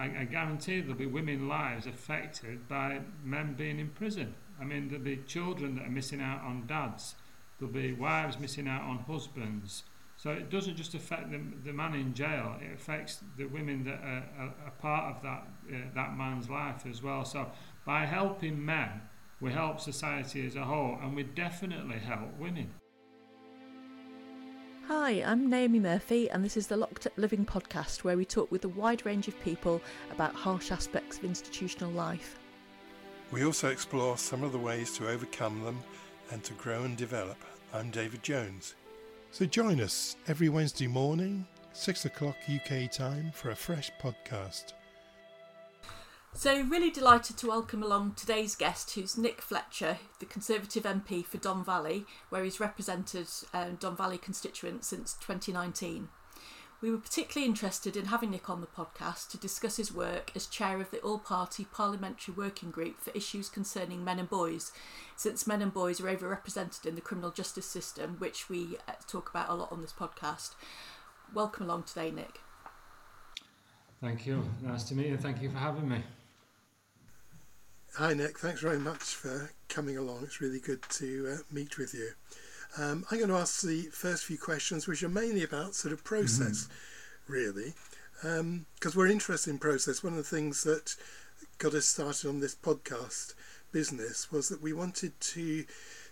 I, I guarantee there'll be women lives affected by men being in prison. I mean, there'll be children that are missing out on dads. There'll be wives missing out on husbands. So it doesn't just affect the, the man in jail, it affects the women that are, are part of that, uh, that man's life as well. So by helping men, we help society as a whole and we definitely help women. Hi, I'm Naomi Murphy, and this is the Locked Up Living podcast where we talk with a wide range of people about harsh aspects of institutional life. We also explore some of the ways to overcome them and to grow and develop. I'm David Jones. So join us every Wednesday morning, 6 o'clock UK time, for a fresh podcast. So, really delighted to welcome along today's guest, who's Nick Fletcher, the Conservative MP for Don Valley, where he's represented um, Don Valley constituents since 2019. We were particularly interested in having Nick on the podcast to discuss his work as chair of the All Party Parliamentary Working Group for issues concerning men and boys, since men and boys are overrepresented in the criminal justice system, which we uh, talk about a lot on this podcast. Welcome along today, Nick. Thank you. Nice to meet you. Thank you for having me. Hi, Nick. Thanks very much for coming along. It's really good to uh, meet with you. Um, I'm going to ask the first few questions, which are mainly about sort of process, mm-hmm. really, because um, we're interested in process. One of the things that got us started on this podcast business was that we wanted to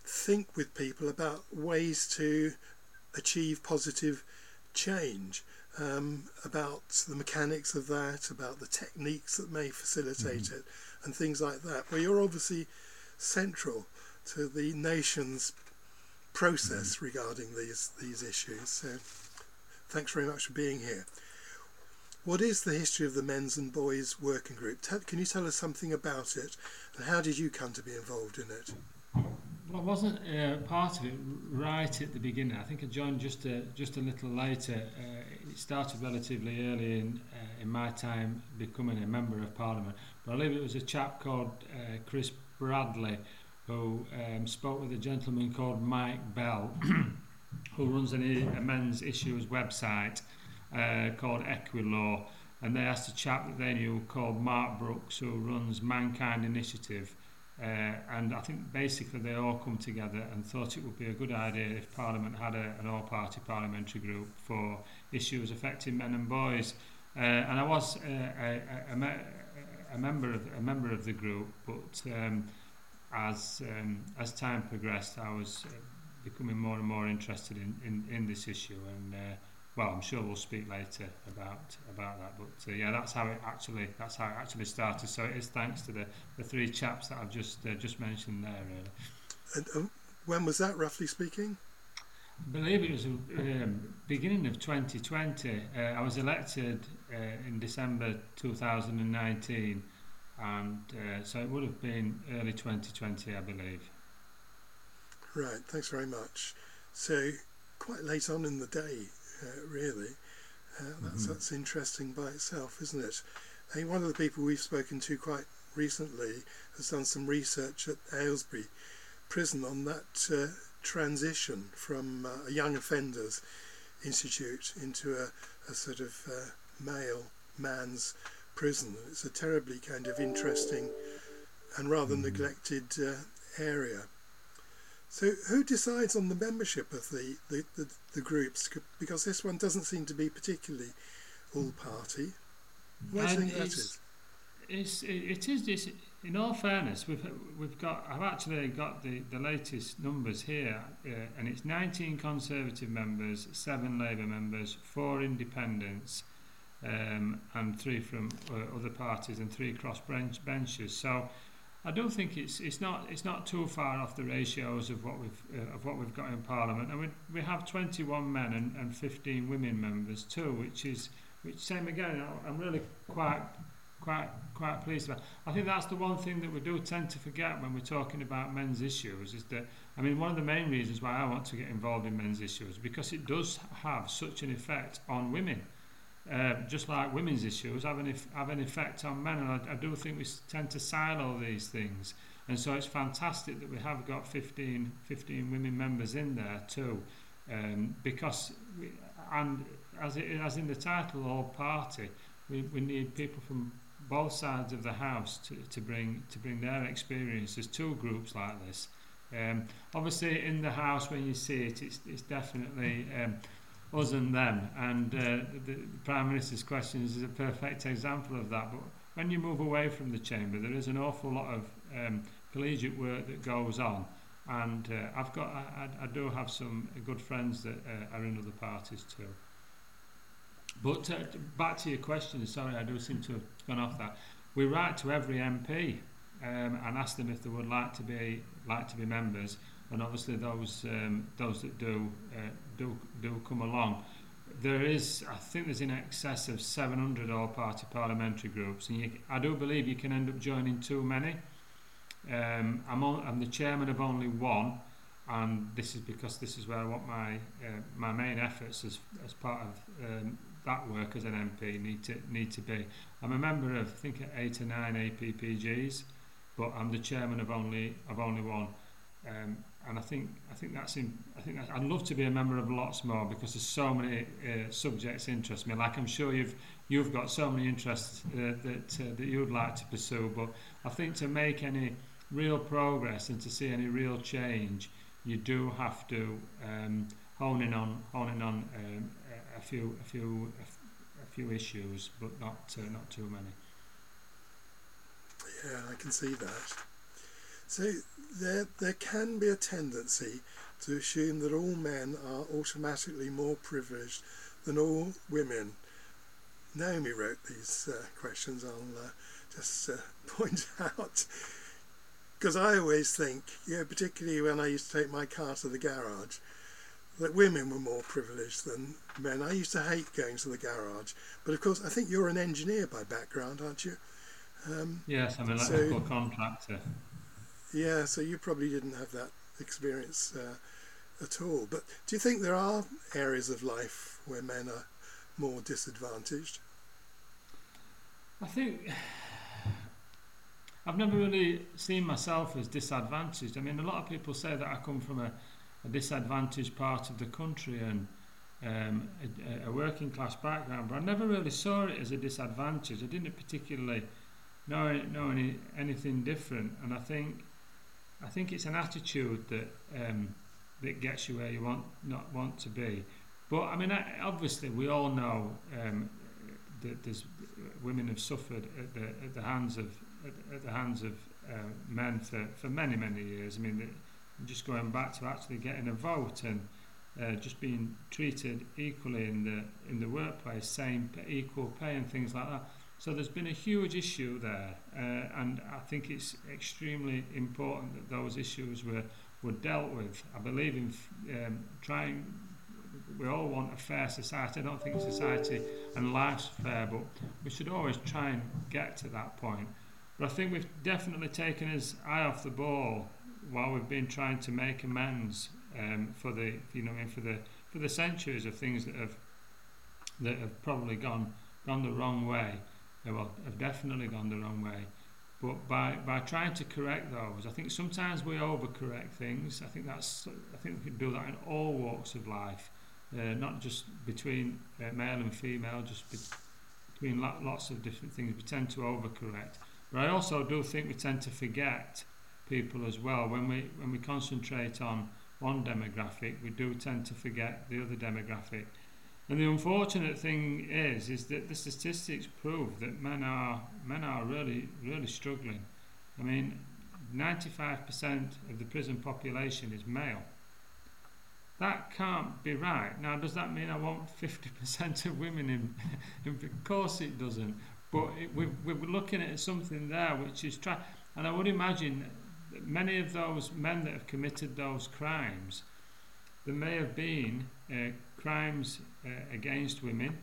think with people about ways to achieve positive change. Um, about the mechanics of that, about the techniques that may facilitate mm-hmm. it, and things like that. Well, you're obviously central to the nation's process mm. regarding these these issues. So, thanks very much for being here. What is the history of the Men's and Boys Working Group? can you tell us something about it, and how did you come to be involved in it? Well, I wasn't uh, part of it right at the beginning. I think I joined just a, just a little later. Uh, it started relatively early in, uh, in my time becoming a member of Parliament. I believe it was a chap called uh, Chris Bradley who um, spoke with a gentleman called Mike Bell, who runs an, a men's issues website uh, called Equilaw. And they asked a chap that they knew called Mark Brooks, who runs Mankind Initiative. Uh, and I think basically they all come together and thought it would be a good idea if Parliament had a, an all-party parliamentary group for issues affecting men and boys. Uh, and I was uh, a member of a member of the group, but um, as um, as time progressed, I was uh, becoming more and more interested in, in, in this issue, and uh, well, I'm sure we'll speak later about about that. But uh, yeah, that's how it actually that's how it actually started. So it is thanks to the, the three chaps that I've just uh, just mentioned there. Really. And um, when was that, roughly speaking? I believe it was um, beginning of 2020. Uh, I was elected uh, in December 2019 and uh, so it would have been early 2020, I believe. Right, thanks very much. So quite late on in the day, uh, really. Uh, that's mm-hmm. that's interesting by itself, isn't it? I think one of the people we've spoken to quite recently has done some research at Aylesbury Prison on that uh, transition from uh, a young offenders institute into a, a sort of uh, male man's prison. It's a terribly kind of interesting and rather mm. neglected uh, area. So, who decides on the membership of the, the, the, the, groups? Because this one doesn't seem to be particularly all party. Why do you think that is? It's, it is. It's, in all fairness, we've we've got. I've actually got the, the latest numbers here, uh, and it's 19 Conservative members, seven Labour members, four Independents, um, and three from uh, other parties and three cross bench benches. So I don't think it's it's not it's not too far off the ratios of what we've uh, of what we've got in Parliament. And we we have 21 men and, and 15 women members too, which is which same again. I'm really quite quite quite pleased about. I think that's the one thing that we do tend to forget when we're talking about men's issues is that I mean one of the main reasons why I want to get involved in men's issues because it does have such an effect on women. Uh, just like women's issues, have an, have an effect on men. And I, I do think we tend to silo these things. And so it's fantastic that we have got 15, 15 women members in there too. Um, because, we, and as, it, as in the title, all party, we, we need people from both sides of the house to, to bring to bring their experiences to groups like this. Um, obviously, in the house when you see it, it's, it's definitely um, us and them. And uh, the, Prime Minister's questions is a perfect example of that. But when you move away from the chamber, there is an awful lot of um, collegiate work that goes on. And uh, I've got, I, I do have some good friends that uh, are in other parties too. But uh, back to your question, sorry, I do seem to have gone off that. We write to every MP um, and ask them if they would like to be like to be members, and obviously those um, those that do uh, do do come along. There is, I think, there's in excess of 700 all-party parliamentary groups, and you, I do believe you can end up joining too many. Um, I'm, on, I'm the chairman of only one, and this is because this is where I want my uh, my main efforts as as part of um, that work as an MP need to need to be. I'm a member of I think eight or nine APPGs, but I'm the chairman of only of only one. Um, and I think I think that's in, I think that, I'd love to be a member of lots more because there's so many uh, subjects interest me. Like I'm sure you've you've got so many interests uh, that uh, that you'd like to pursue. But I think to make any real progress and to see any real change, you do have to um, hone in on hone in on um, a few a few a few issues, but not uh, not too many. Yeah, I can see that. So there there can be a tendency to assume that all men are automatically more privileged than all women. Naomi wrote these uh, questions. I'll uh, just uh, point out because I always think, you know, particularly when I used to take my car to the garage, that women were more privileged than men. I used to hate going to the garage, but of course, I think you're an engineer by background, aren't you? Um, yes, I'm an electrical so, contractor. Yeah, so you probably didn't have that experience uh, at all. But do you think there are areas of life where men are more disadvantaged? I think I've never really seen myself as disadvantaged. I mean, a lot of people say that I come from a a disadvantaged part of the country and um, a, a working class background, but I never really saw it as a disadvantage. I didn't particularly know know any, anything different, and I think I think it's an attitude that um, that gets you where you want not want to be. But I mean, obviously, we all know um, that there's women have suffered at the at the hands of at, at the hands of uh, men for, for many many years. I mean. The, just going back to actually getting a vote and uh, just being treated equally in the in the workplace, same equal pay and things like that. So there's been a huge issue there, uh, and I think it's extremely important that those issues were were dealt with. I believe in um, trying. We all want a fair society. I don't think society and life's fair, but we should always try and get to that point. But I think we've definitely taken his eye off the ball while we've been trying to make amends um, for the you know I mean for the for the centuries of things that have that have probably gone gone the wrong way, well have definitely gone the wrong way. But by, by trying to correct those, I think sometimes we overcorrect things. I think that's I think we can do that in all walks of life, uh, not just between uh, male and female, just be, between lots of different things. We tend to overcorrect. But I also do think we tend to forget people as well. When we when we concentrate on one demographic, we do tend to forget the other demographic. And the unfortunate thing is, is that the statistics prove that men are men are really really struggling. I mean, 95% of the prison population is male. That can't be right. Now, does that mean I want 50% of women in? of course, it doesn't. But it, we're, we're looking at something there which is try. And I would imagine many of those men that have committed those crimes, there may have been uh, crimes uh, against women,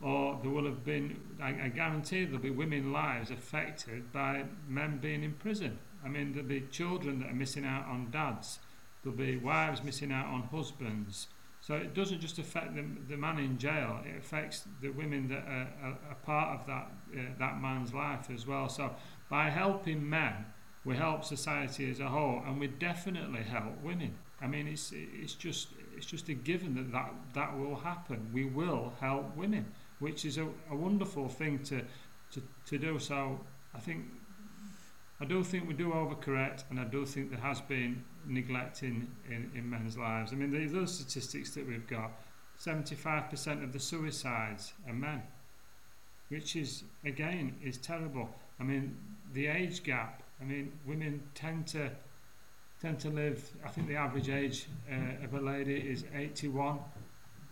or there will have been, I, I guarantee there'll be women lives affected by men being in prison. I mean, there'll be children that are missing out on dads, there'll be wives missing out on husbands. So it doesn't just affect the, the man in jail, it affects the women that are, are part of that, uh, that man's life as well. So by helping men, we help society as a whole, and we definitely help women. I mean, it's it's just it's just a given that that, that will happen. We will help women. which is a, a wonderful thing to, to, to do. So I think I do think we do overcorrect, and I do think there has been neglect in, in, in men's lives. I mean, the other statistics that we've got 75% of the suicides are men, which is, again, is terrible. I mean, the age gap, I mean, women tend to tend to live, I think the average age uh, of a lady is 81,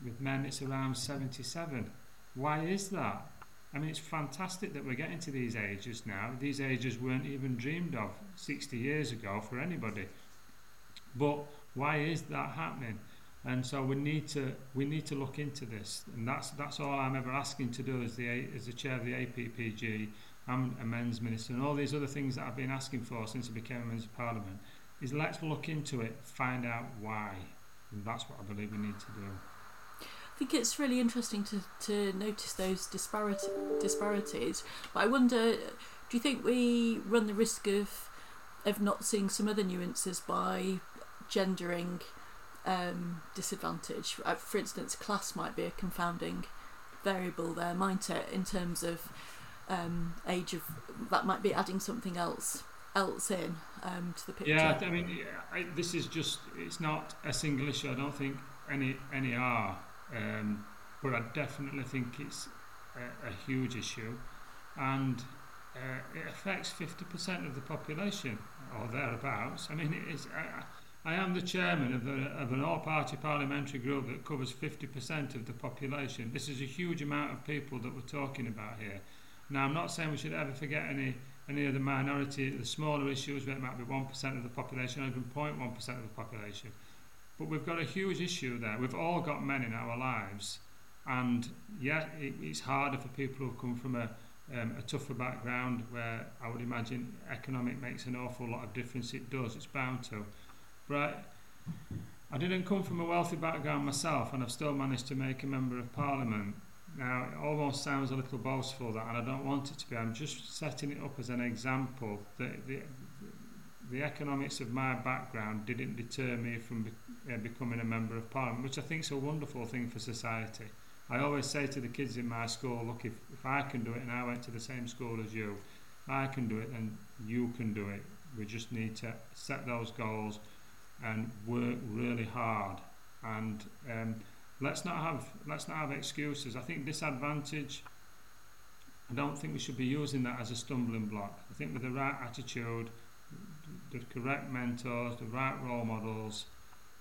with men it's around 77. Why is that? I mean, it's fantastic that we're getting to these ages now. These ages weren't even dreamed of 60 years ago for anybody. But why is that happening? And so we need to we need to look into this, and that's that's all I'm ever asking to do as the as the chair of the APPG. I'm a men's minister, and all these other things that I've been asking for since I became a member of parliament is let's look into it, find out why, and that's what I believe we need to do. I think it's really interesting to, to notice those disparities. But I wonder, do you think we run the risk of of not seeing some other nuances by gendering um, disadvantage? Uh, for instance, class might be a confounding variable there, might it, in terms of um, age of that might be adding something else else in um, to the picture. Yeah, I mean, I, this is just it's not a single issue. I don't think any any are. Um, but I definitely think it's a, a huge issue, and uh, it affects 50% of the population or thereabouts. I mean, it is. I, I am the chairman of, the, of an all-party parliamentary group that covers 50% of the population. This is a huge amount of people that we're talking about here. Now, I'm not saying we should ever forget any any of the minority, the smaller issues where it might be 1% of the population or even 0.1% of the population. But we've got a huge issue there. We've all got men in our lives, and yeah, it, it's harder for people who come from a, um, a tougher background where I would imagine economic makes an awful lot of difference. It does, it's bound to. But I, I didn't come from a wealthy background myself, and I've still managed to make a member of parliament. Now, it almost sounds a little boastful that, and I don't want it to be. I'm just setting it up as an example that the, the economics of my background didn't deter me from be, uh, becoming a member of parliament, which I think is a wonderful thing for society. I always say to the kids in my school, look, if, if I can do it and I went to the same school as you, I can do it and you can do it. We just need to set those goals and work really hard. And um, let's not have let's not have excuses. I think disadvantage. I don't think we should be using that as a stumbling block. I think with the right attitude, the correct mentors, the right role models,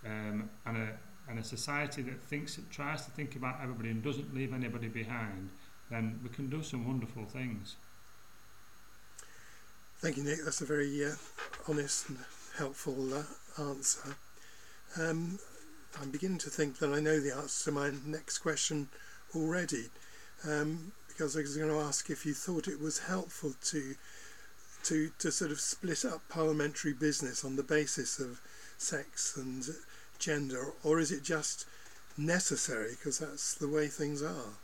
um, and a and a society that thinks tries to think about everybody and doesn't leave anybody behind, then we can do some wonderful things. Thank you, Nick. That's a very uh, honest and helpful uh, answer. Um, I'm beginning to think that I know the answer to my next question already, um, because I was going to ask if you thought it was helpful to to to sort of split up parliamentary business on the basis of sex and gender, or is it just necessary because that's the way things are?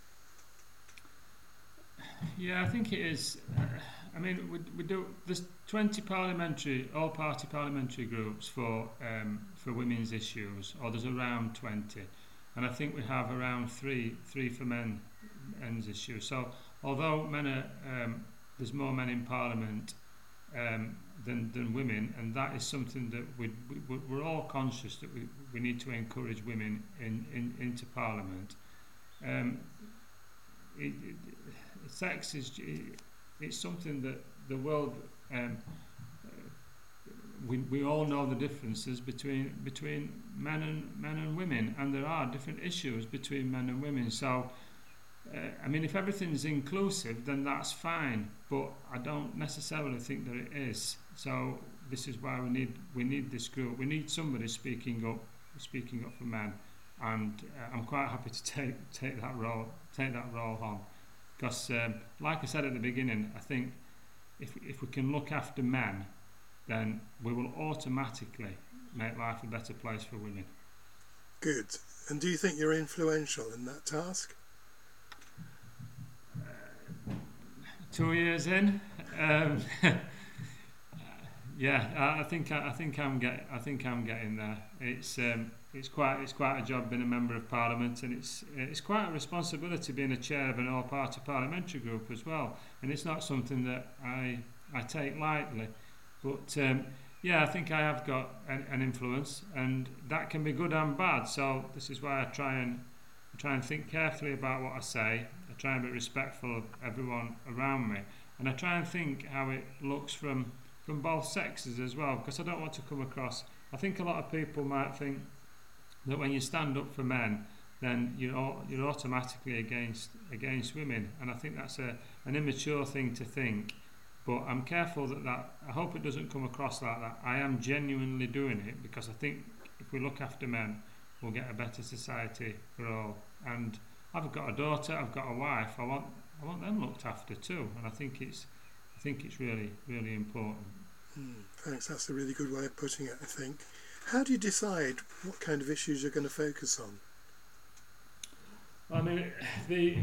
Yeah, I think it is. I mean, we, we do. There's 20 parliamentary, all-party parliamentary groups for um, for women's issues, or there's around 20, and I think we have around three three for men men's issues. So although men are, um, there's more men in Parliament um, than, than women, and that is something that we, we, we're all conscious that we, we need to encourage women in, in, into Parliament. Um, it, it, sex is it's something that the world um, we, we all know the differences between between men and men and women and there are different issues between men and women so uh, I mean, if everything's inclusive, then that's fine. But I don't necessarily think that it is. So this is why we need we need this group. We need somebody speaking up, speaking up for men. And uh, I'm quite happy to take take that role take that role on, because um, like I said at the beginning, I think if if we can look after men, then we will automatically make life a better place for women. Good. And do you think you're influential in that task? two years in. Um, yeah, I, I think I, I, think I'm get I think I'm getting there. It's um, it's quite it's quite a job being a member of parliament, and it's it's quite a responsibility being a chair of an all-party parliamentary group as well. And it's not something that I I take lightly, but um, yeah, I think I have got an, an influence, and that can be good and bad. So this is why I try and I try and think carefully about what I say. I try and be respectful of everyone around me, and I try and think how it looks from from both sexes as well, because I don't want to come across. I think a lot of people might think that when you stand up for men, then you're you're automatically against against women, and I think that's a an immature thing to think. But I'm careful that that I hope it doesn't come across like that. I am genuinely doing it because I think if we look after men, we'll get a better society for all. And I've got a daughter, I've got a wife. I want I want them looked after too, and I think it's I think it's really really important. Mm, thanks. That's a really good way of putting it. I think. How do you decide what kind of issues you're going to focus on? I mean, the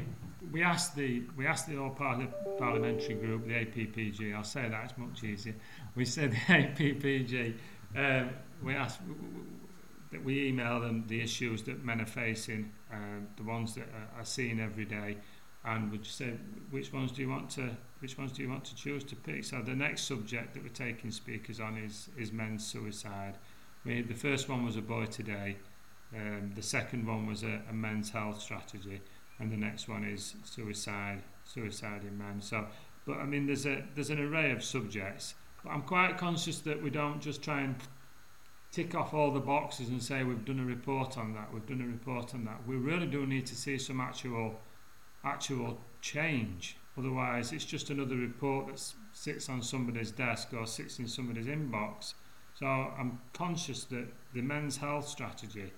we asked the we asked the all parliamentary group, the APPG. I'll say that it's much easier. We said the APPG. Um, we asked that we email them the issues that men are facing, um, the ones that are, are seen every day, and we just said which ones do you want to which ones do you want to choose to pick. So the next subject that we're taking speakers on is is men's suicide. The first one was a boy today. Um, the second one was a, a men's health strategy, and the next one is suicide, suicide in men. So, but I mean, there's a there's an array of subjects. But I'm quite conscious that we don't just try and tick off all the boxes and say we've done a report on that, we've done a report on that. We really do need to see some actual actual change. Otherwise, it's just another report that sits on somebody's desk or sits in somebody's inbox. So I'm conscious that the men's health strategy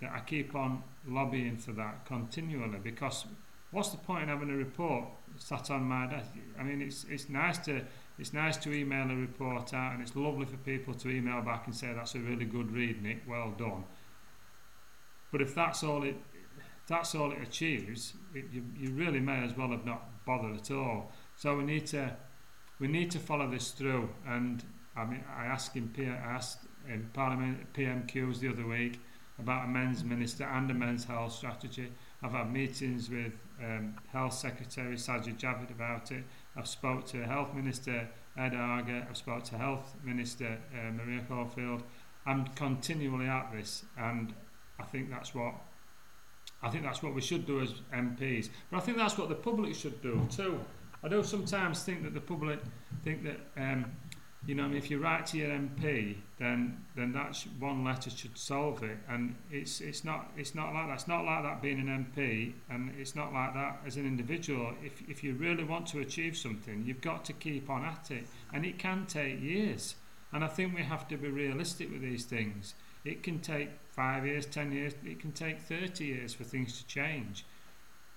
that I keep on lobbying for that continually because what's the point in having a report sat on my desk? I mean, it's it's nice to it's nice to email a report out, and it's lovely for people to email back and say that's a really good read, Nick. Well done. But if that's all it that's all it achieves, it, you, you really may as well have not bothered at all. So we need to we need to follow this through. And I mean, I asked in P, I asked in Parliament PMQs the other week about a men's minister and a men's health strategy. I've had meetings with um, Health Secretary Sajid Javid about it. I've spoke to Health Minister Ed Argar. I've spoke to Health Minister uh, Maria Caulfield. I'm continually at this, and I think that's what I think that's what we should do as MPs. But I think that's what the public should do too. I do sometimes think that the public think that um, you know, if you write to your MP, then then that's one letter should solve it, and it's it's not it's not like that. It's not like that being an MP, and it's not like that as an individual. If if you really want to achieve something, you've got to keep on at it, and it can take years. And I think we have to be realistic with these things. It can take five years, ten years, it can take thirty years for things to change,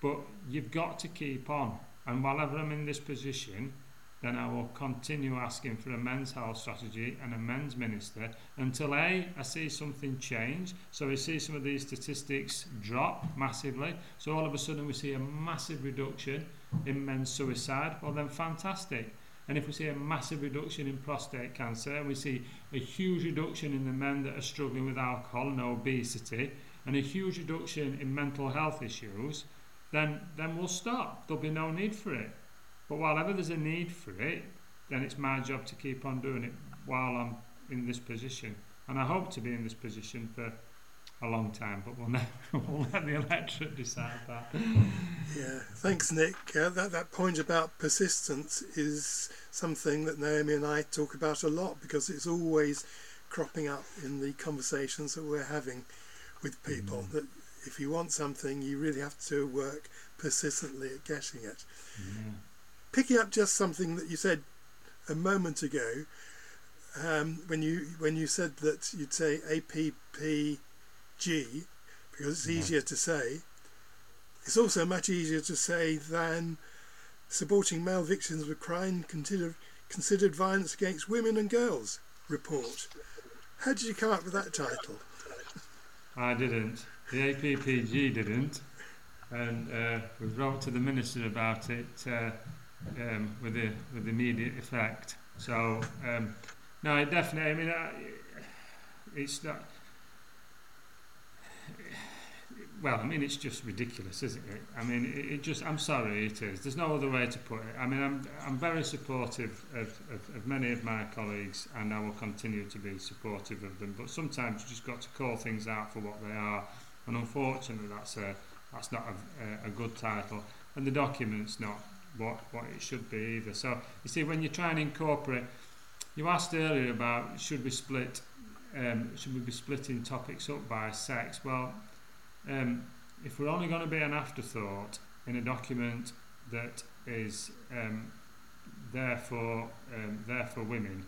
but you've got to keep on. And while I'm in this position, then I will continue asking for a men's health strategy and a men's minister until A, I see something change. So we see some of these statistics drop massively. So all of a sudden we see a massive reduction in men's suicide. Well, then fantastic. And if we see a massive reduction in prostate cancer, and we see a huge reduction in the men that are struggling with alcohol and obesity, and a huge reduction in mental health issues, then, then we'll stop. There'll be no need for it. But while ever there's a need for it, then it's my job to keep on doing it while I'm in this position. And I hope to be in this position for a long time, but we'll, we'll let the electorate decide that. Yeah, thanks, Nick. Uh, that, that point about persistence is something that Naomi and I talk about a lot because it's always cropping up in the conversations that we're having with people. Mm. That if you want something, you really have to work persistently at getting it. Yeah picking up just something that you said a moment ago, um, when you when you said that you'd say APPG because it's yeah. easier to say. It's also much easier to say than supporting male victims of crime considered considered violence against women and girls report. How did you come up with that title? I didn't. The APPG didn't, and uh, we wrote to the minister about it. Uh, um, with the with immediate effect. So um, no, it definitely. I mean, it's not. well, I mean, it's just ridiculous, isn't it? I mean, it, it just, I'm sorry, it is. There's no other way to put it. I mean, I'm, I'm very supportive of, of, of many of my colleagues and I will continue to be supportive of them. But sometimes you just got to call things out for what they are. And unfortunately, that's, a, that's not a, a good title. And the document's not what, what it should be either. So, you see, when you try and incorporate, you asked earlier about should we split, um, should we be splitting topics up by sex? Well, um, if we're only going to be an afterthought in a document that is um, there for um, there for women,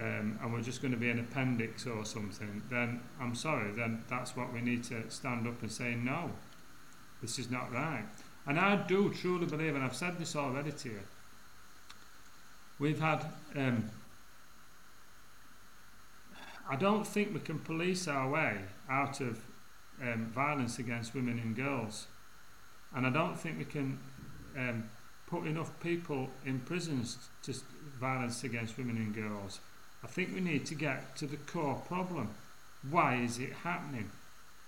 um, and we're just going to be an appendix or something, then I'm sorry, then that's what we need to stand up and say no. This is not right. And I do truly believe, and I've said this already to you. We've had. Um, I don't think we can police our way out of um, violence against women and girls. And I don't think we can um, put enough people in prisons to violence against women and girls. I think we need to get to the core problem. Why is it happening?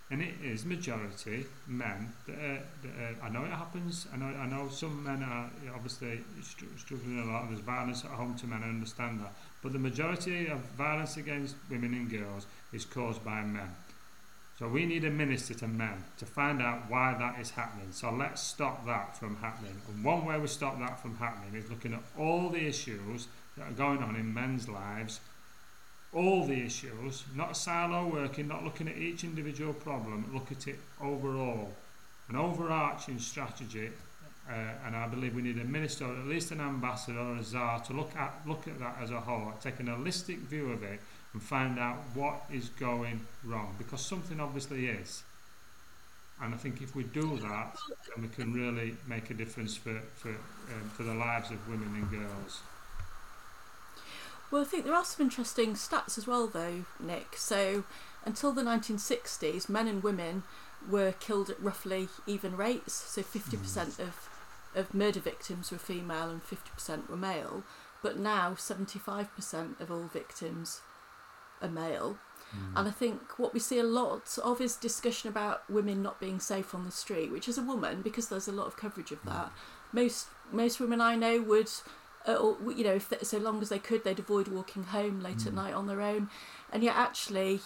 And it is majority men. That are, that are, I know it happens. I know. I know some men are obviously struggling a lot. and There's violence at home to men. I understand that. But the majority of violence against women and girls is caused by men. So we need a minister to men to find out why that is happening. So let's stop that from happening. And one way we stop that from happening is looking at all the issues that are going on in men's lives, all the issues, not silo working, not looking at each individual problem, look at it overall. An overarching strategy, uh, and I believe we need a minister, or at least an ambassador or a czar, to look at look at that as a whole, take an holistic view of it and find out what is going wrong because something obviously is. And I think if we do that, then we can really make a difference for, for, um, for the lives of women and girls. Well, I think there are some interesting stats as well, though, Nick. So, until the 1960s, men and women were killed at roughly even rates. So, 50% mm. of, of murder victims were female and 50% were male. But now, 75% of all victims are male. Mm. And I think what we see a lot of is discussion about women not being safe on the street, which as a woman, because there's a lot of coverage of that, most most women I know would, or, you know, if they, so long as they could, they'd avoid walking home late mm. at night on their own. And yet, actually,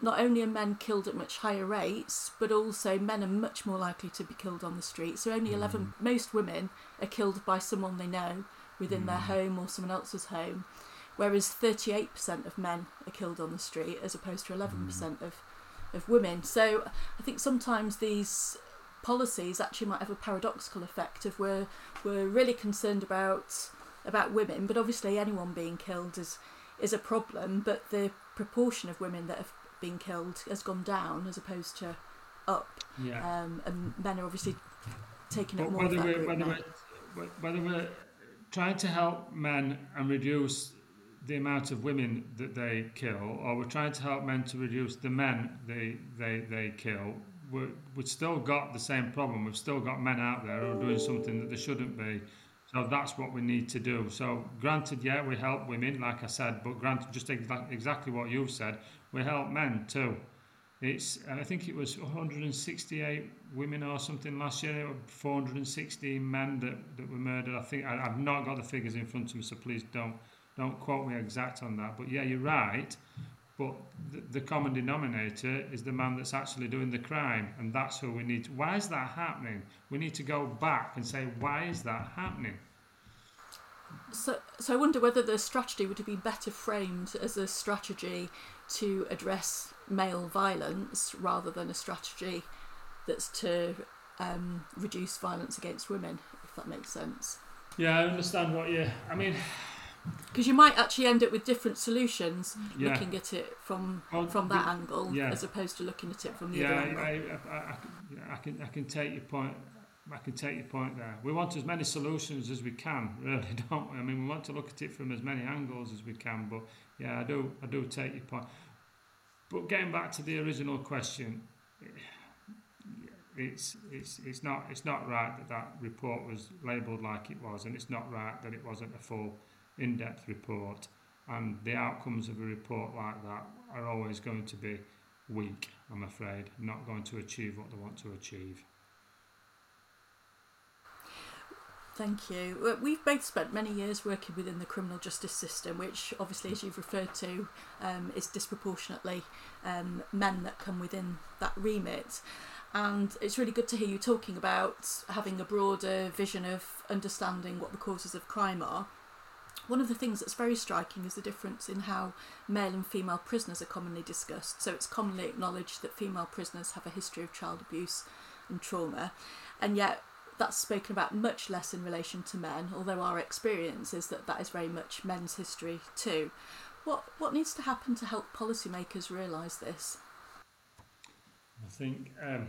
not only are men killed at much higher rates, but also men are much more likely to be killed on the street. So only mm. 11, most women are killed by someone they know within mm. their home or someone else's home whereas 38% of men are killed on the street as opposed to 11% mm. of, of women. So I think sometimes these policies actually might have a paradoxical effect if we're, we're really concerned about about women, but obviously anyone being killed is is a problem, but the proportion of women that have been killed has gone down as opposed to up. Yeah. Um, and men are obviously taking up more whether of that we're, whether we're, whether we're trying to help men and reduce the amount of women that they kill, or we're trying to help men to reduce the men they they, they kill, we we've still got the same problem. We've still got men out there who are doing something that they shouldn't be. So that's what we need to do. So granted, yeah, we help women, like I said, but granted, just exactly what you've said, we help men too. It's I think it was 168 women or something last year, 416 men that, that were murdered. I think I, I've not got the figures in front of me, so please don't don't quote me exact on that, but yeah, you're right. But the, the common denominator is the man that's actually doing the crime, and that's who we need. To, why is that happening? We need to go back and say, why is that happening? So, so I wonder whether the strategy would have been better framed as a strategy to address male violence rather than a strategy that's to um, reduce violence against women, if that makes sense. Yeah, I understand what you. I mean, because you might actually end up with different solutions yeah. looking at it from well, from that the, angle yeah. as opposed to looking at it from the yeah, other angle. I, I, I, I, can I can take your point. I can take your point there. We want as many solutions as we can, really, don't we? I mean, we want to look at it from as many angles as we can. But yeah, I do I do take your point. But getting back to the original question, it's it's it's not it's not right that that report was labelled like it was, and it's not right that it wasn't a full in-depth report and the outcomes of a report like that are always going to be weak, I'm afraid, not going to achieve what they want to achieve. Thank you. We've both spent many years working within the criminal justice system, which obviously, as you've referred to, um, is disproportionately um, men that come within that remit. And it's really good to hear you talking about having a broader vision of understanding what the causes of crime are. One of the things that's very striking is the difference in how male and female prisoners are commonly discussed. So it's commonly acknowledged that female prisoners have a history of child abuse and trauma, and yet that's spoken about much less in relation to men, although our experience is that that is very much men's history too. What, what needs to happen to help policymakers realise this? I think um,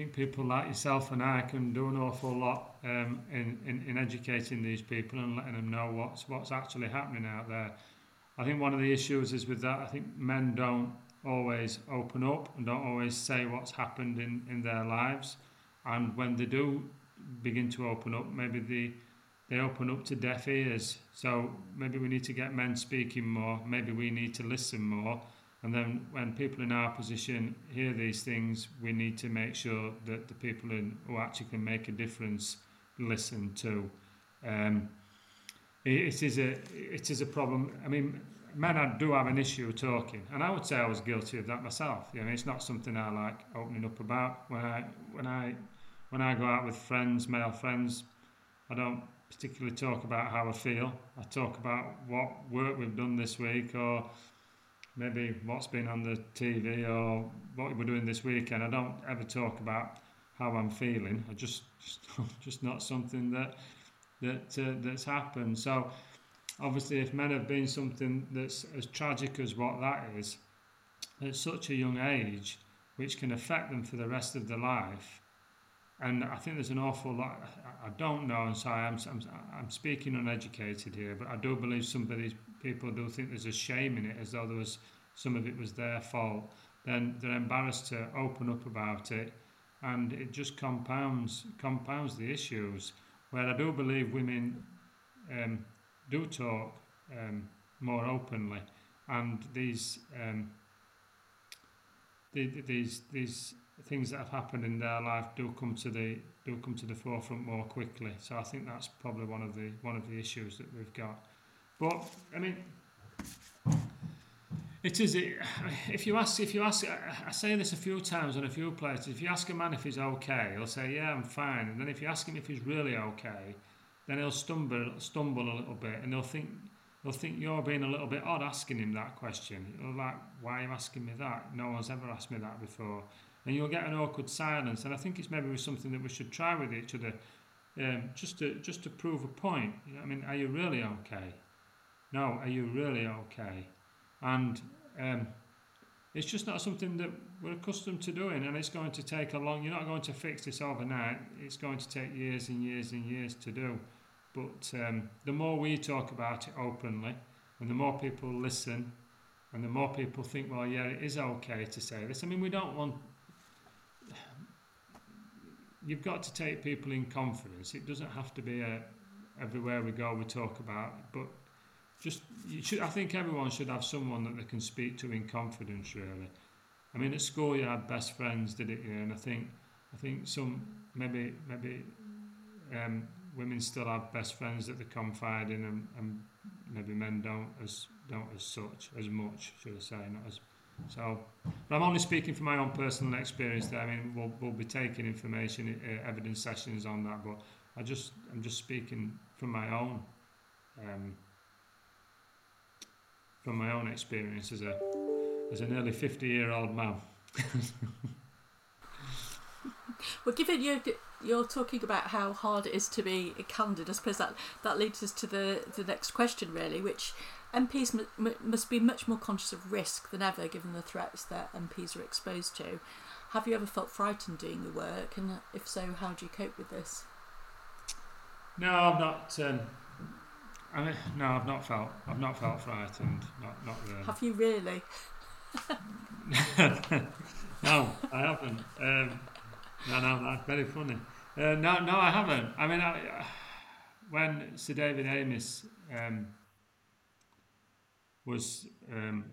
think people like yourself and I can do an awful lot um, in, in, in educating these people and letting them know what's what's actually happening out there. I think one of the issues is with that. I think men don't always open up and don't always say what's happened in, in their lives and when they do begin to open up, maybe they they open up to deaf ears. So maybe we need to get men speaking more. Maybe we need to listen more. And then when people in our position hear these things, we need to make sure that the people in, who actually can make a difference listen to. Um, it, is a it is a problem. I mean, men do have an issue talking, and I would say I was guilty of that myself. You know, it's not something I like opening up about. When I when I when I go out with friends, male friends, I don't particularly talk about how I feel. I talk about what work we've done this week, or maybe what's been on the TV, or what we're doing this weekend. I don't ever talk about how I'm feeling. I just just, just not something that that uh, that's happened. So obviously, if men have been something that's as tragic as what that is, at such a young age, which can affect them for the rest of their life. And I think there's an awful lot. I don't know, and so I'm, I'm, I'm speaking uneducated here, but I do believe some of these people do think there's a shame in it, as though there was some of it was their fault. Then they're embarrassed to open up about it, and it just compounds compounds the issues. Where I do believe women um, do talk um, more openly, and these um, the, these these things that have happened in their life do come to the do come to the forefront more quickly. So I think that's probably one of the one of the issues that we've got. But I mean, it is. If you ask, if you ask, I say this a few times on a few places. If you ask a man if he's okay, he'll say, "Yeah, I'm fine." And then if you ask him if he's really okay, then he'll stumble, stumble a little bit, and he'll think, he'll think you're being a little bit odd asking him that question. He'll like, "Why are you asking me that? No one's ever asked me that before." And you'll get an awkward silence. And I think it's maybe something that we should try with each other, um, just to just to prove a point. You know, I mean, are you really okay? No, are you really okay? And um, it's just not something that we're accustomed to doing, and it's going to take a long. You're not going to fix this overnight. It's going to take years and years and years to do. But um, the more we talk about it openly, and the more people listen, and the more people think, well, yeah, it is okay to say this. I mean, we don't want. You've got to take people in confidence. It doesn't have to be a everywhere we go we talk about, it, but just you should. I think everyone should have someone that they can speak to in confidence. Really, I mean, at school you had best friends, did it? You know, and I think I think some maybe maybe um, women still have best friends that they confide in, and, and maybe men don't as don't as such as much, should I say, not as. So, but I'm only speaking from my own personal experience. There, I mean, we'll, we'll be taking information, uh, evidence sessions on that, but I just I'm just speaking from my own. Um, from my own experience as a as a nearly 50 year old man. well, given you you're talking about how hard it is to be candid, I suppose that that leads us to the the next question, really, which MPs m- m- must be much more conscious of risk than ever, given the threats that MPs are exposed to. Have you ever felt frightened doing your work, and if so, how do you cope with this? No, I've not. Um, I mean, no, I've not felt. I've not felt frightened. Not, not really. Have you really? no, I haven't. Um, no, no, that's very funny. Uh, no, no, I haven't. I mean, I, uh, when Sir David Amess um, was um,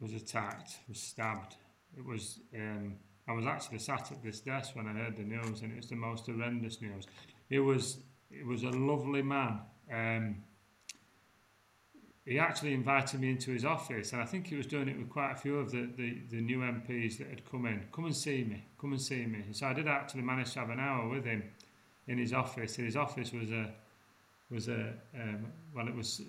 was attacked, was stabbed. It was. Um, I was actually sat at this desk when I heard the news, and it was the most horrendous news. It was. It was a lovely man. He actually invited me into his office, and I think he was doing it with quite a few of the, the, the new MPs that had come in. Come and see me, come and see me. so I did actually manage to have an hour with him in his office. And his office was a was a um, well, it was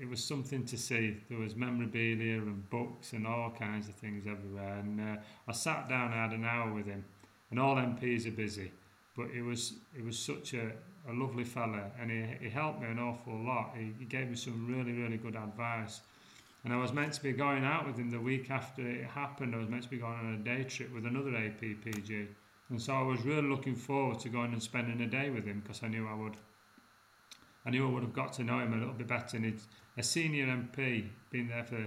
it was something to see. There was memorabilia and books and all kinds of things everywhere. And uh, I sat down, I had an hour with him, and all MPs are busy. But it was it was such a, a lovely fella, and he, he helped me an awful lot. He, he gave me some really really good advice. And I was meant to be going out with him the week after it happened. I was meant to be going on a day trip with another APPG. And so I was really looking forward to going and spending a day with him because I knew I would. I knew I would have got to know him a little bit better. And he's a senior MP, been there for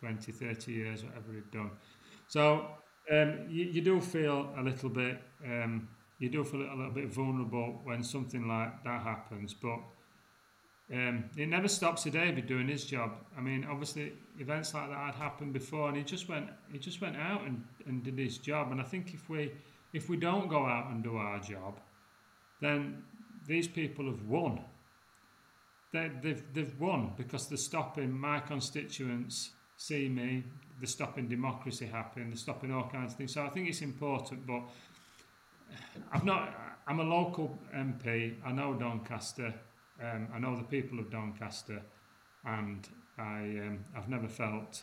20, 30 years, whatever he'd done. So um, you, you do feel a little bit, um, you do feel a little bit vulnerable when something like that happens. But um, it never stops a David doing his job. I mean, obviously, events like that had happened before, and he just went, he just went out and, and did his job. And I think if we if we don't go out and do our job, then these people have won. They, they've, they've won because they're stopping my constituents see me, they're stopping democracy happening, they're stopping all kinds of things. So I think it's important, but I've not, I'm a local MP, I know Doncaster, um, I know the people of Doncaster, and I, um, I've never felt,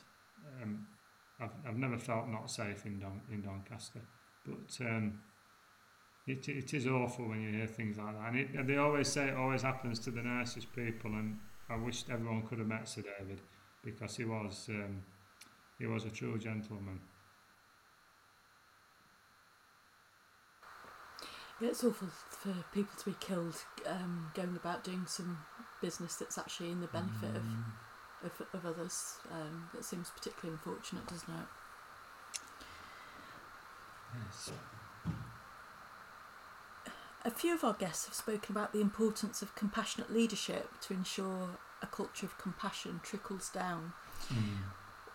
um, I've, I've never felt not safe in, Don, in Doncaster. But um, it, it is awful when you hear things like that. And, it, they always say it always happens to the nicest people. And I wish everyone could have met Sir David because he was um, he was a true gentleman. It's awful for people to be killed um, going about doing some business that's actually in the benefit mm. of, of, of others. Um, that seems particularly unfortunate, doesn't it? Yes. A few of our guests have spoken about the importance of compassionate leadership to ensure a culture of compassion trickles down. Mm.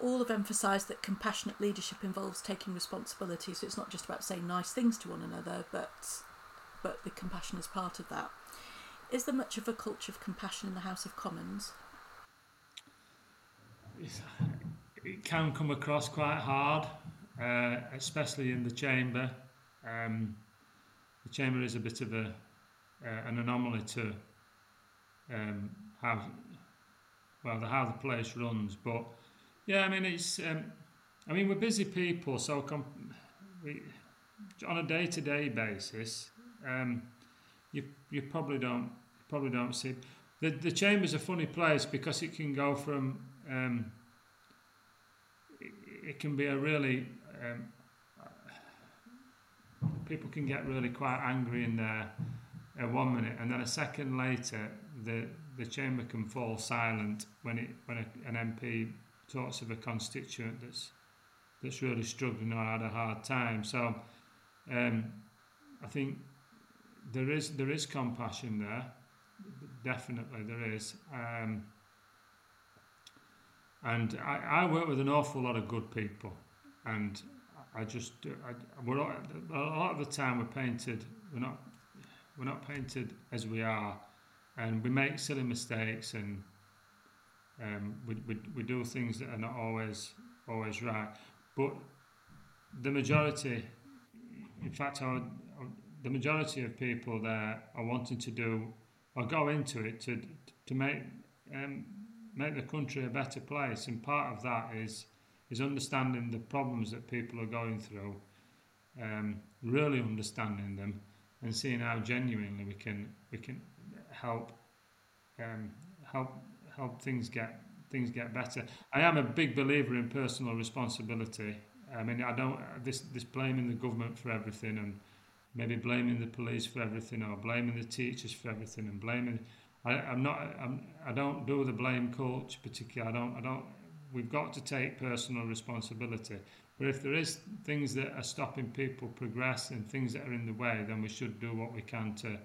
All have emphasised that compassionate leadership involves taking responsibility, so it's not just about saying nice things to one another, but but the compassion is part of that. Is there much of a culture of compassion in the House of Commons? It can come across quite hard uh, especially in the chamber. Um, the chamber is a bit of a uh, an anomaly to um, how well the, how the place runs. But yeah, I mean it's um, I mean we're busy people, so com- we, on a day to day basis, um, you you probably don't probably don't see the the chamber's a funny place because it can go from um, it, it can be a really um, people can get really quite angry in there uh, one minute, and then a second later, the the chamber can fall silent when it when a, an MP talks of a constituent that's that's really struggling or had a hard time. So, um, I think there is there is compassion there, definitely there is. Um, and I, I work with an awful lot of good people, and I just I, we're a lot of the time we're painted we're not we're not painted as we are, and we make silly mistakes and um, we, we, we do things that are not always always right. But the majority, in fact, our, the majority of people there are wanting to do or go into it to to make um, make the country a better place, and part of that is is understanding the problems that people are going through, um, really understanding them, and seeing how genuinely we can we can help um, help help things get things get better. I am a big believer in personal responsibility. I mean, I don't this this blaming the government for everything and maybe blaming the police for everything or blaming the teachers for everything and blaming. I, I'm not. I'm, I don't do the blame culture particularly. I don't. I don't we've got to take personal responsibility. But if there is things that are stopping people progress and things that are in the way, then we should do what we can to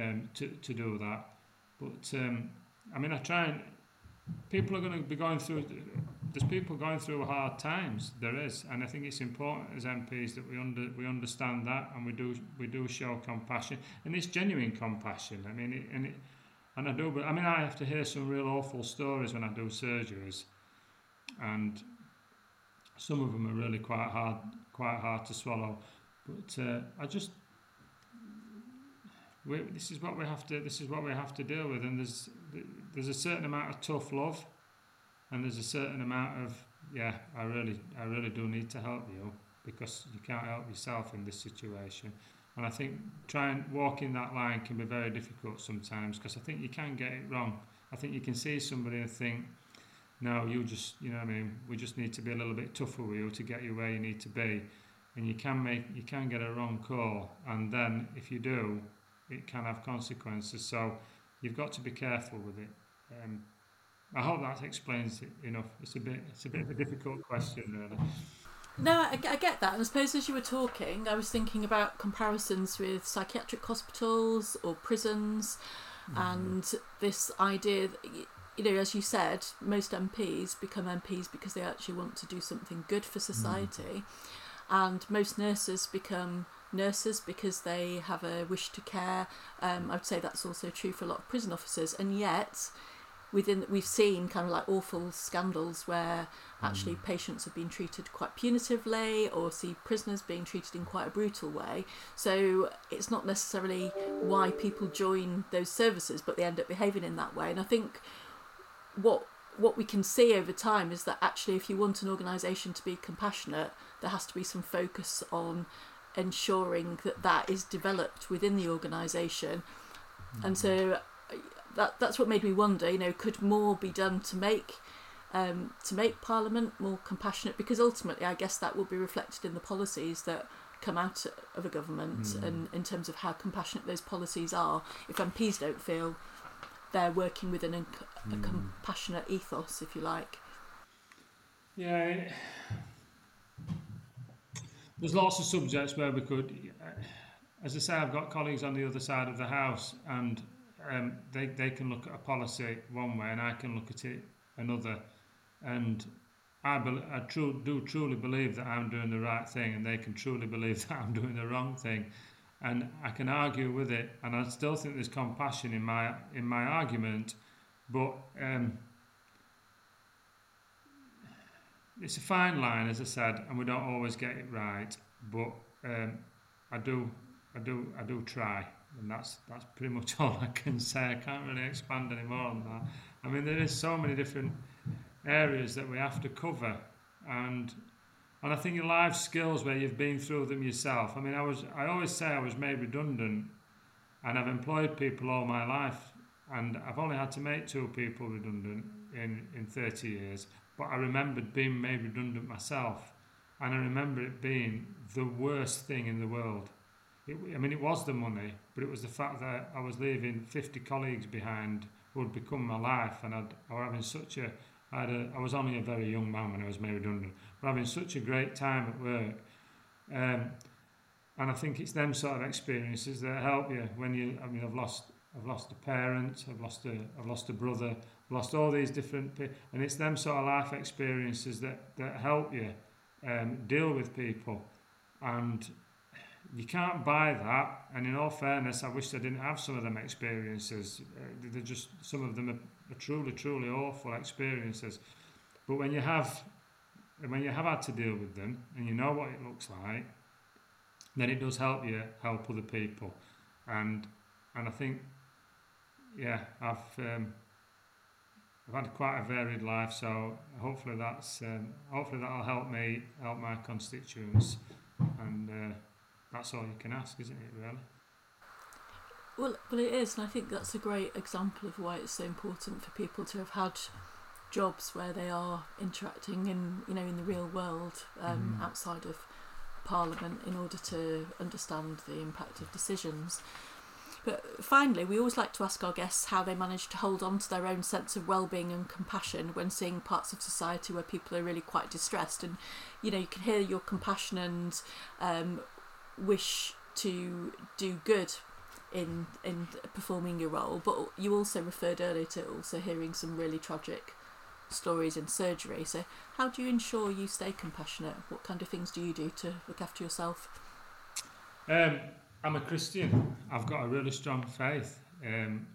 um, to, to do that. But um, I mean, I try and people are going to be going through there's people going through hard times. There is, and I think it's important as MPs that we under we understand that and we do we do show compassion and it's genuine compassion. I mean, it, and it, and I do. But I mean, I have to hear some real awful stories when I do surgeries, and some of them are really quite hard quite hard to swallow. But uh, I just we, this is what we have to this is what we have to deal with, and there's there's a certain amount of tough love, and there's a certain amount of yeah I really I really do need to help you because you can't help yourself in this situation. And I think trying walking that line can be very difficult sometimes because I think you can get it wrong. I think you can see somebody and think, no, you just, you know I mean, we just need to be a little bit tougher with you to get you where you need to be. And you can make, you can get a wrong call. And then if you do, it can have consequences. So you've got to be careful with it. Um, I hope that explains it enough. It's a bit, it's a bit of a difficult question, really. No, I, I get that. And I suppose as you were talking, I was thinking about comparisons with psychiatric hospitals or prisons mm. and this idea that, you know, as you said, most MPs become MPs because they actually want to do something good for society. Mm. And most nurses become nurses because they have a wish to care. Um, I would say that's also true for a lot of prison officers. And yet, within we've seen kind of like awful scandals where actually mm. patients have been treated quite punitively or see prisoners being treated in quite a brutal way so it's not necessarily why people join those services but they end up behaving in that way and i think what what we can see over time is that actually if you want an organisation to be compassionate there has to be some focus on ensuring that that is developed within the organisation mm. and so that that's what made me wonder. You know, could more be done to make um, to make Parliament more compassionate? Because ultimately, I guess that will be reflected in the policies that come out of a government, mm. and in terms of how compassionate those policies are. If MPs don't feel they're working within a, a mm. compassionate ethos, if you like. Yeah. There's lots of subjects where we could, as I say, I've got colleagues on the other side of the house, and um, they, they can look at a policy one way and I can look at it another. And I, be, I tru- do truly believe that I'm doing the right thing and they can truly believe that I'm doing the wrong thing. And I can argue with it and I still think there's compassion in my, in my argument, but um, it's a fine line, as I said, and we don't always get it right, but um, I do, I do, I do try and that's that's pretty much all I can say. I can't really expand any more on that. I mean, there is so many different areas that we have to cover, and and I think your life skills where you've been through them yourself. I mean, I was I always say I was made redundant, and I've employed people all my life, and I've only had to make two people redundant in in 30 years. But I remembered being made redundant myself, and I remember it being the worst thing in the world it, I mean, it was the money, but it was the fact that I was leaving 50 colleagues behind who had become my life, and I'd, I was having such a, I, a, I was only a very young man when I was made redundant, but having such a great time at work. Um, and I think it's them sort of experiences that help you when you. I mean, I've lost, I've lost a parent, I've lost a, I've lost a brother, lost all these different, people. and it's them sort of life experiences that that help you um, deal with people, and you can't buy that. And in all fairness, I wish I didn't have some of them experiences. Uh, they're just some of them are, are truly, truly awful experiences. But when you have, when you have had to deal with them and you know what it looks like, then it does help you help other people. And and I think, yeah, I've um, I've had quite a varied life, so hopefully that's um, hopefully that'll help me help my constituents and. Uh, that's all you can ask, isn't it, really? Well, well, it is, and I think that's a great example of why it's so important for people to have had jobs where they are interacting in, you know, in the real world um, mm. outside of Parliament in order to understand the impact of decisions. But finally, we always like to ask our guests how they manage to hold on to their own sense of well-being and compassion when seeing parts of society where people are really quite distressed. And you know, you can hear your compassion and um, wish to do good in in performing your role, but you also referred earlier to also hearing some really tragic stories in surgery. So, how do you ensure you stay compassionate? What kind of things do you do to look after yourself? Um, I'm a Christian. I've got a really strong faith. Um,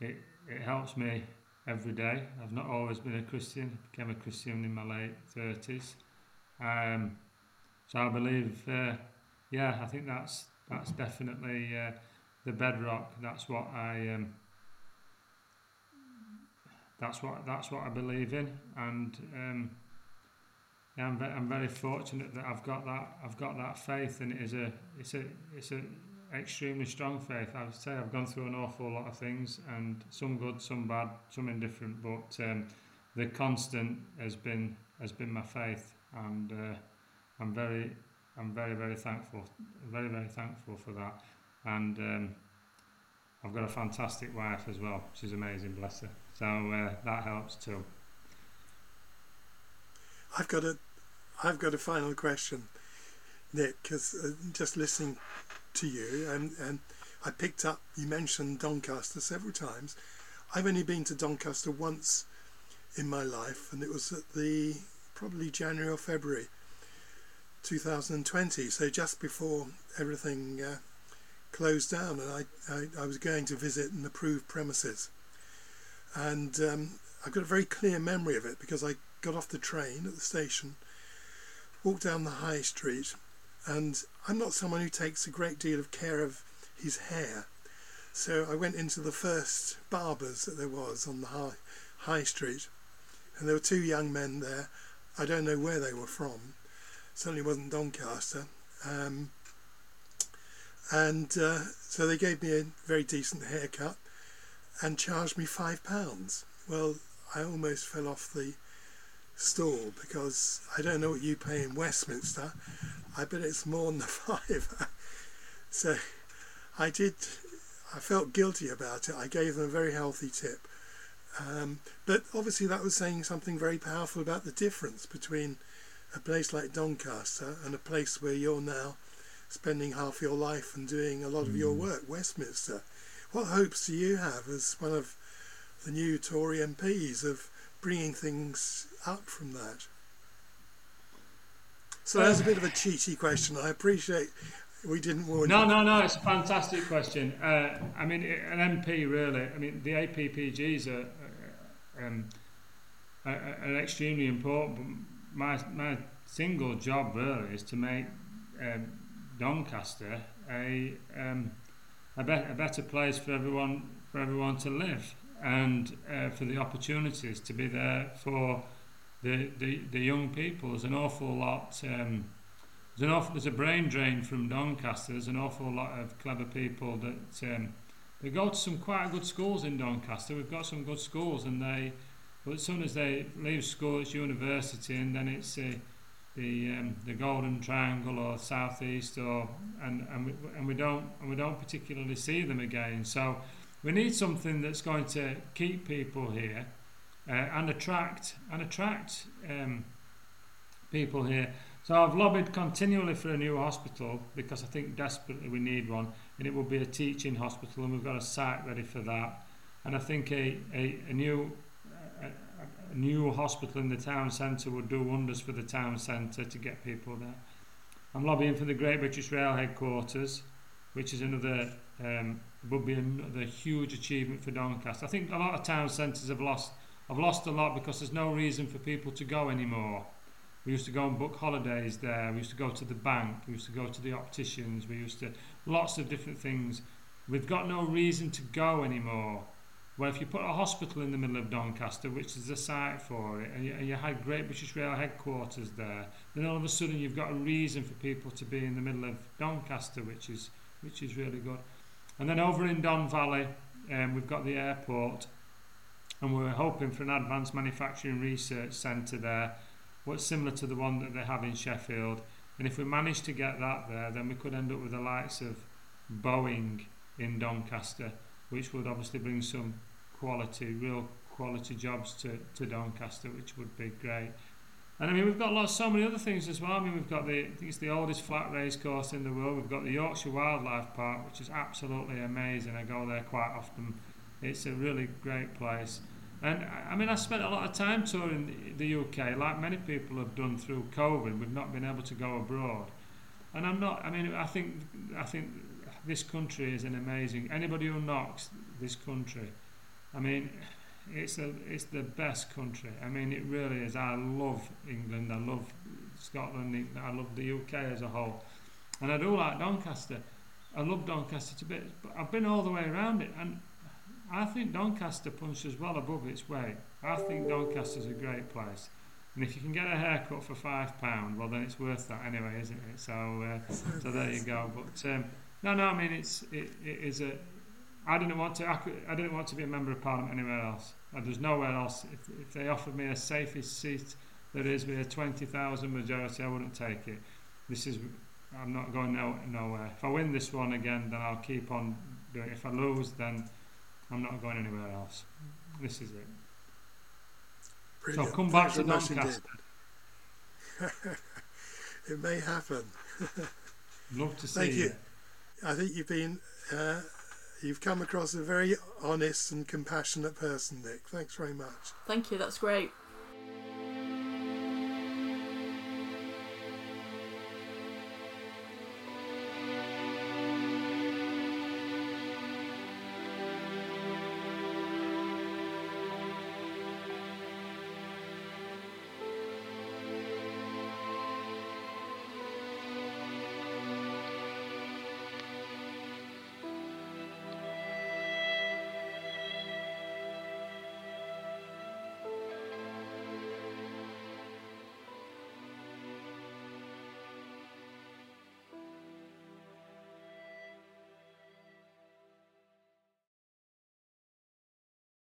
it, it helps me every day. I've not always been a Christian. I became a Christian in my late 30s. Um, so I believe, uh, yeah, I think that's that's definitely uh, the bedrock. That's what I um, that's what that's what I believe in, and um, yeah, I'm, ve- I'm very fortunate that I've got that I've got that faith, and it is a it's a it's a extremely strong faith. I would say I've gone through an awful lot of things, and some good, some bad, some indifferent, but um, the constant has been has been my faith, and uh, I'm very I'm very very thankful, very very thankful for that, and. Um, I've got a fantastic wife as well. She's amazing, bless her. So uh, that helps too. I've got a, I've got a final question, Nick, because uh, just listening to you and and I picked up you mentioned Doncaster several times. I've only been to Doncaster once in my life, and it was at the probably January or February 2020, so just before everything uh, closed down, and I, I, I was going to visit an approved premises, and um, I've got a very clear memory of it because I got off the train at the station, walked down the high street, and I'm not someone who takes a great deal of care of his hair. So I went into the first barber's that there was on the high, high street, and there were two young men there. I don't know where they were from. Certainly wasn't Doncaster. Um, and uh, so they gave me a very decent haircut and charged me five pounds. Well, I almost fell off the stool because I don't know what you pay in Westminster. I bet it's more than the five. so I did. I felt guilty about it. I gave them a very healthy tip. Um, but obviously, that was saying something very powerful about the difference between a place like Doncaster and a place where you're now spending half your life and doing a lot of your work, Westminster. What hopes do you have as one of the new Tory MPs of bringing things up from that? So that's a bit of a cheeky question. I appreciate we didn't warn No, you. no, no. It's a fantastic question. Uh, I mean, an MP really. I mean, the APPGs are, uh, um, are, are extremely important. But my my single job really is to make um, Doncaster a um, a, be- a better place for everyone for everyone to live and uh, for the opportunities to be there for the, the, the young people. There's an awful lot. Um, there's an awful, there's a brain drain from Doncaster. There's an awful lot of clever people that um, they go to some quite good schools in Doncaster. We've got some good schools, and they, but as soon as they leave school, it's university, and then it's uh, the um, the Golden Triangle or Southeast, or and and we, and we don't and we don't particularly see them again. So we need something that's going to keep people here uh, and attract and attract um, people here. So I've lobbied continually for a new hospital because I think desperately we need one, and it will be a teaching hospital, and we've got a site ready for that. And I think a, a, a new a, a new hospital in the town centre would do wonders for the town centre to get people there. I'm lobbying for the Great British Rail headquarters, which is another um, would be another huge achievement for Doncaster. I think a lot of town centres have lost have lost a lot because there's no reason for people to go anymore. We used to go and book holidays there. We used to go to the bank. We used to go to the opticians. We used to lots of different things. We've got no reason to go anymore. Well, if you put a hospital in the middle of Doncaster, which is the site for it, and you, and you had Great British Rail headquarters there, then all of a sudden you've got a reason for people to be in the middle of Doncaster, which is which is really good. And then over in Don Valley, um, we've got the airport, and we're hoping for an advanced manufacturing research centre there, what's similar to the one that they have in Sheffield. And if we manage to get that there, then we could end up with the likes of Boeing in Doncaster, which would obviously bring some quality, real quality jobs to, to Doncaster, which would be great. And I mean, we've got lots, so many other things as well. I mean, we've got the, it's the oldest flat race course in the world. We've got the Yorkshire Wildlife Park, which is absolutely amazing. I go there quite often. It's a really great place. And I mean, I spent a lot of time touring the UK, like many people have done through COVID. We've not been able to go abroad, and I'm not. I mean, I think I think this country is an amazing. Anybody who knocks this country, I mean, it's a it's the best country. I mean, it really is. I love England. I love Scotland. I love the UK as a whole, and I do like Doncaster. I love Doncaster to bits, but I've been all the way around it, and I think Doncaster punches well above its weight. I think Doncaster's a great place. And if you can get a haircut for five pound, well then it's worth that anyway, isn't it? So, uh, so there you go. But um, no, no, I mean it's it, it is a. I didn't want to. I, could, I didn't want to be a member of parliament anywhere else. And there's nowhere else. If, if they offered me a safest seat there is with a twenty thousand majority, I wouldn't take it. This is. I'm not going no, nowhere. If I win this one again, then I'll keep on doing it. If I lose, then I'm not going anywhere else. This is it. Brilliant. So come back Thanks to very Doncaster. it may happen. Love to see Thank you. you. I think you've been, uh, you've come across a very honest and compassionate person, Nick. Thanks very much. Thank you, that's great.